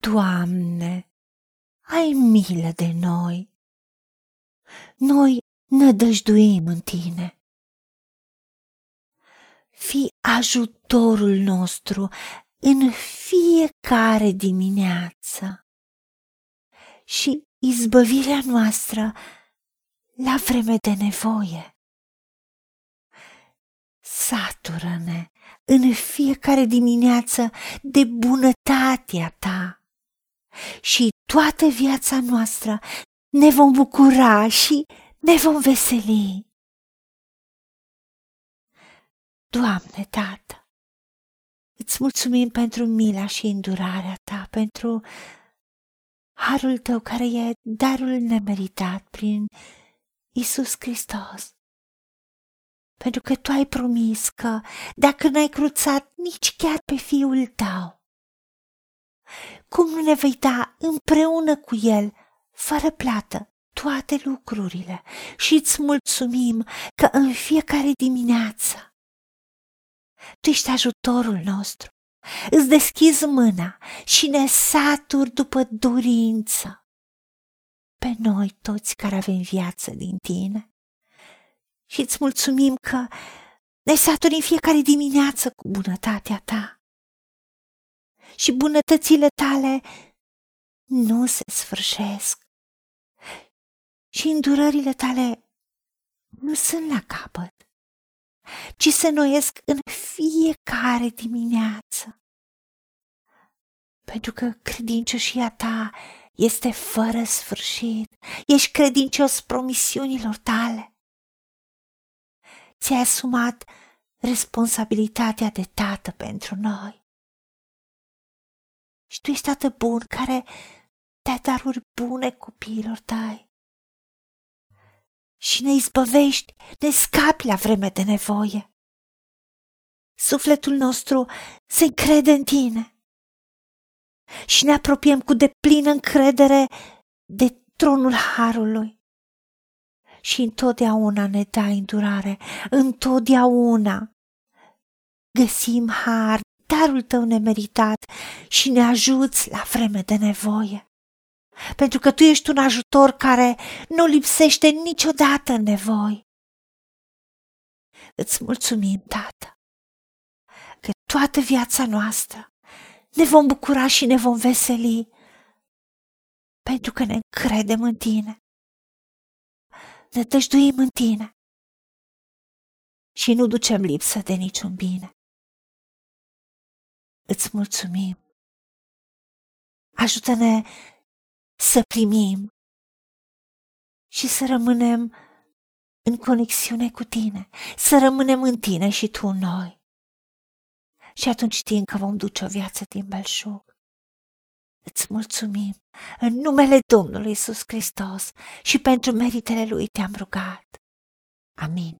Doamne, ai milă de noi! Noi nădăjduim în Tine. Fii ajutorul nostru în fiecare dimineață și izbăvirea noastră la vreme de nevoie. Satură-ne în fiecare dimineață de bunătatea ta și toată viața noastră ne vom bucura și ne vom veseli. Doamne, Tată, îți mulțumim pentru mila și îndurarea ta, pentru harul tău care e darul nemeritat prin Isus Hristos. Pentru că tu ai promis că dacă n-ai cruțat nici chiar pe fiul tău, cum nu ne vei da împreună cu el, fără plată, toate lucrurile și îți mulțumim că în fiecare dimineață tu ești ajutorul nostru. Îți deschizi mâna și ne saturi după dorință pe noi toți care avem viață din tine. Și îți mulțumim că ne saturi în fiecare dimineață cu bunătatea ta. Și bunătățile tale nu se sfârșesc. Și îndurările tale nu sunt la capăt, ci se noiesc în fiecare dimineață. Pentru că credincioșia ta este fără sfârșit. Ești credincios promisiunilor tale. Ți-ai asumat responsabilitatea de tată pentru noi. Și tu ești tată bun care te daruri bune copiilor tăi. Și ne izbăvești, ne scapi la vreme de nevoie. Sufletul nostru se încrede în tine și ne apropiem cu deplină încredere de tronul Harului. Și întotdeauna ne dai îndurare, întotdeauna găsim har, darul tău nemeritat și ne ajuți la vreme de nevoie. Pentru că tu ești un ajutor care nu lipsește niciodată în nevoi. Îți mulțumim, Tată, că toată viața noastră ne vom bucura și ne vom veseli, pentru că ne încredem în tine. Ne tăjduim în tine și nu ducem lipsă de niciun bine. Îți mulțumim. Ajută-ne să primim și să rămânem în conexiune cu tine, să rămânem în tine și tu în noi și atunci știm că vom duce o viață din belșug. Îți mulțumim în numele Domnului Isus Hristos și pentru meritele Lui te-am rugat. Amin.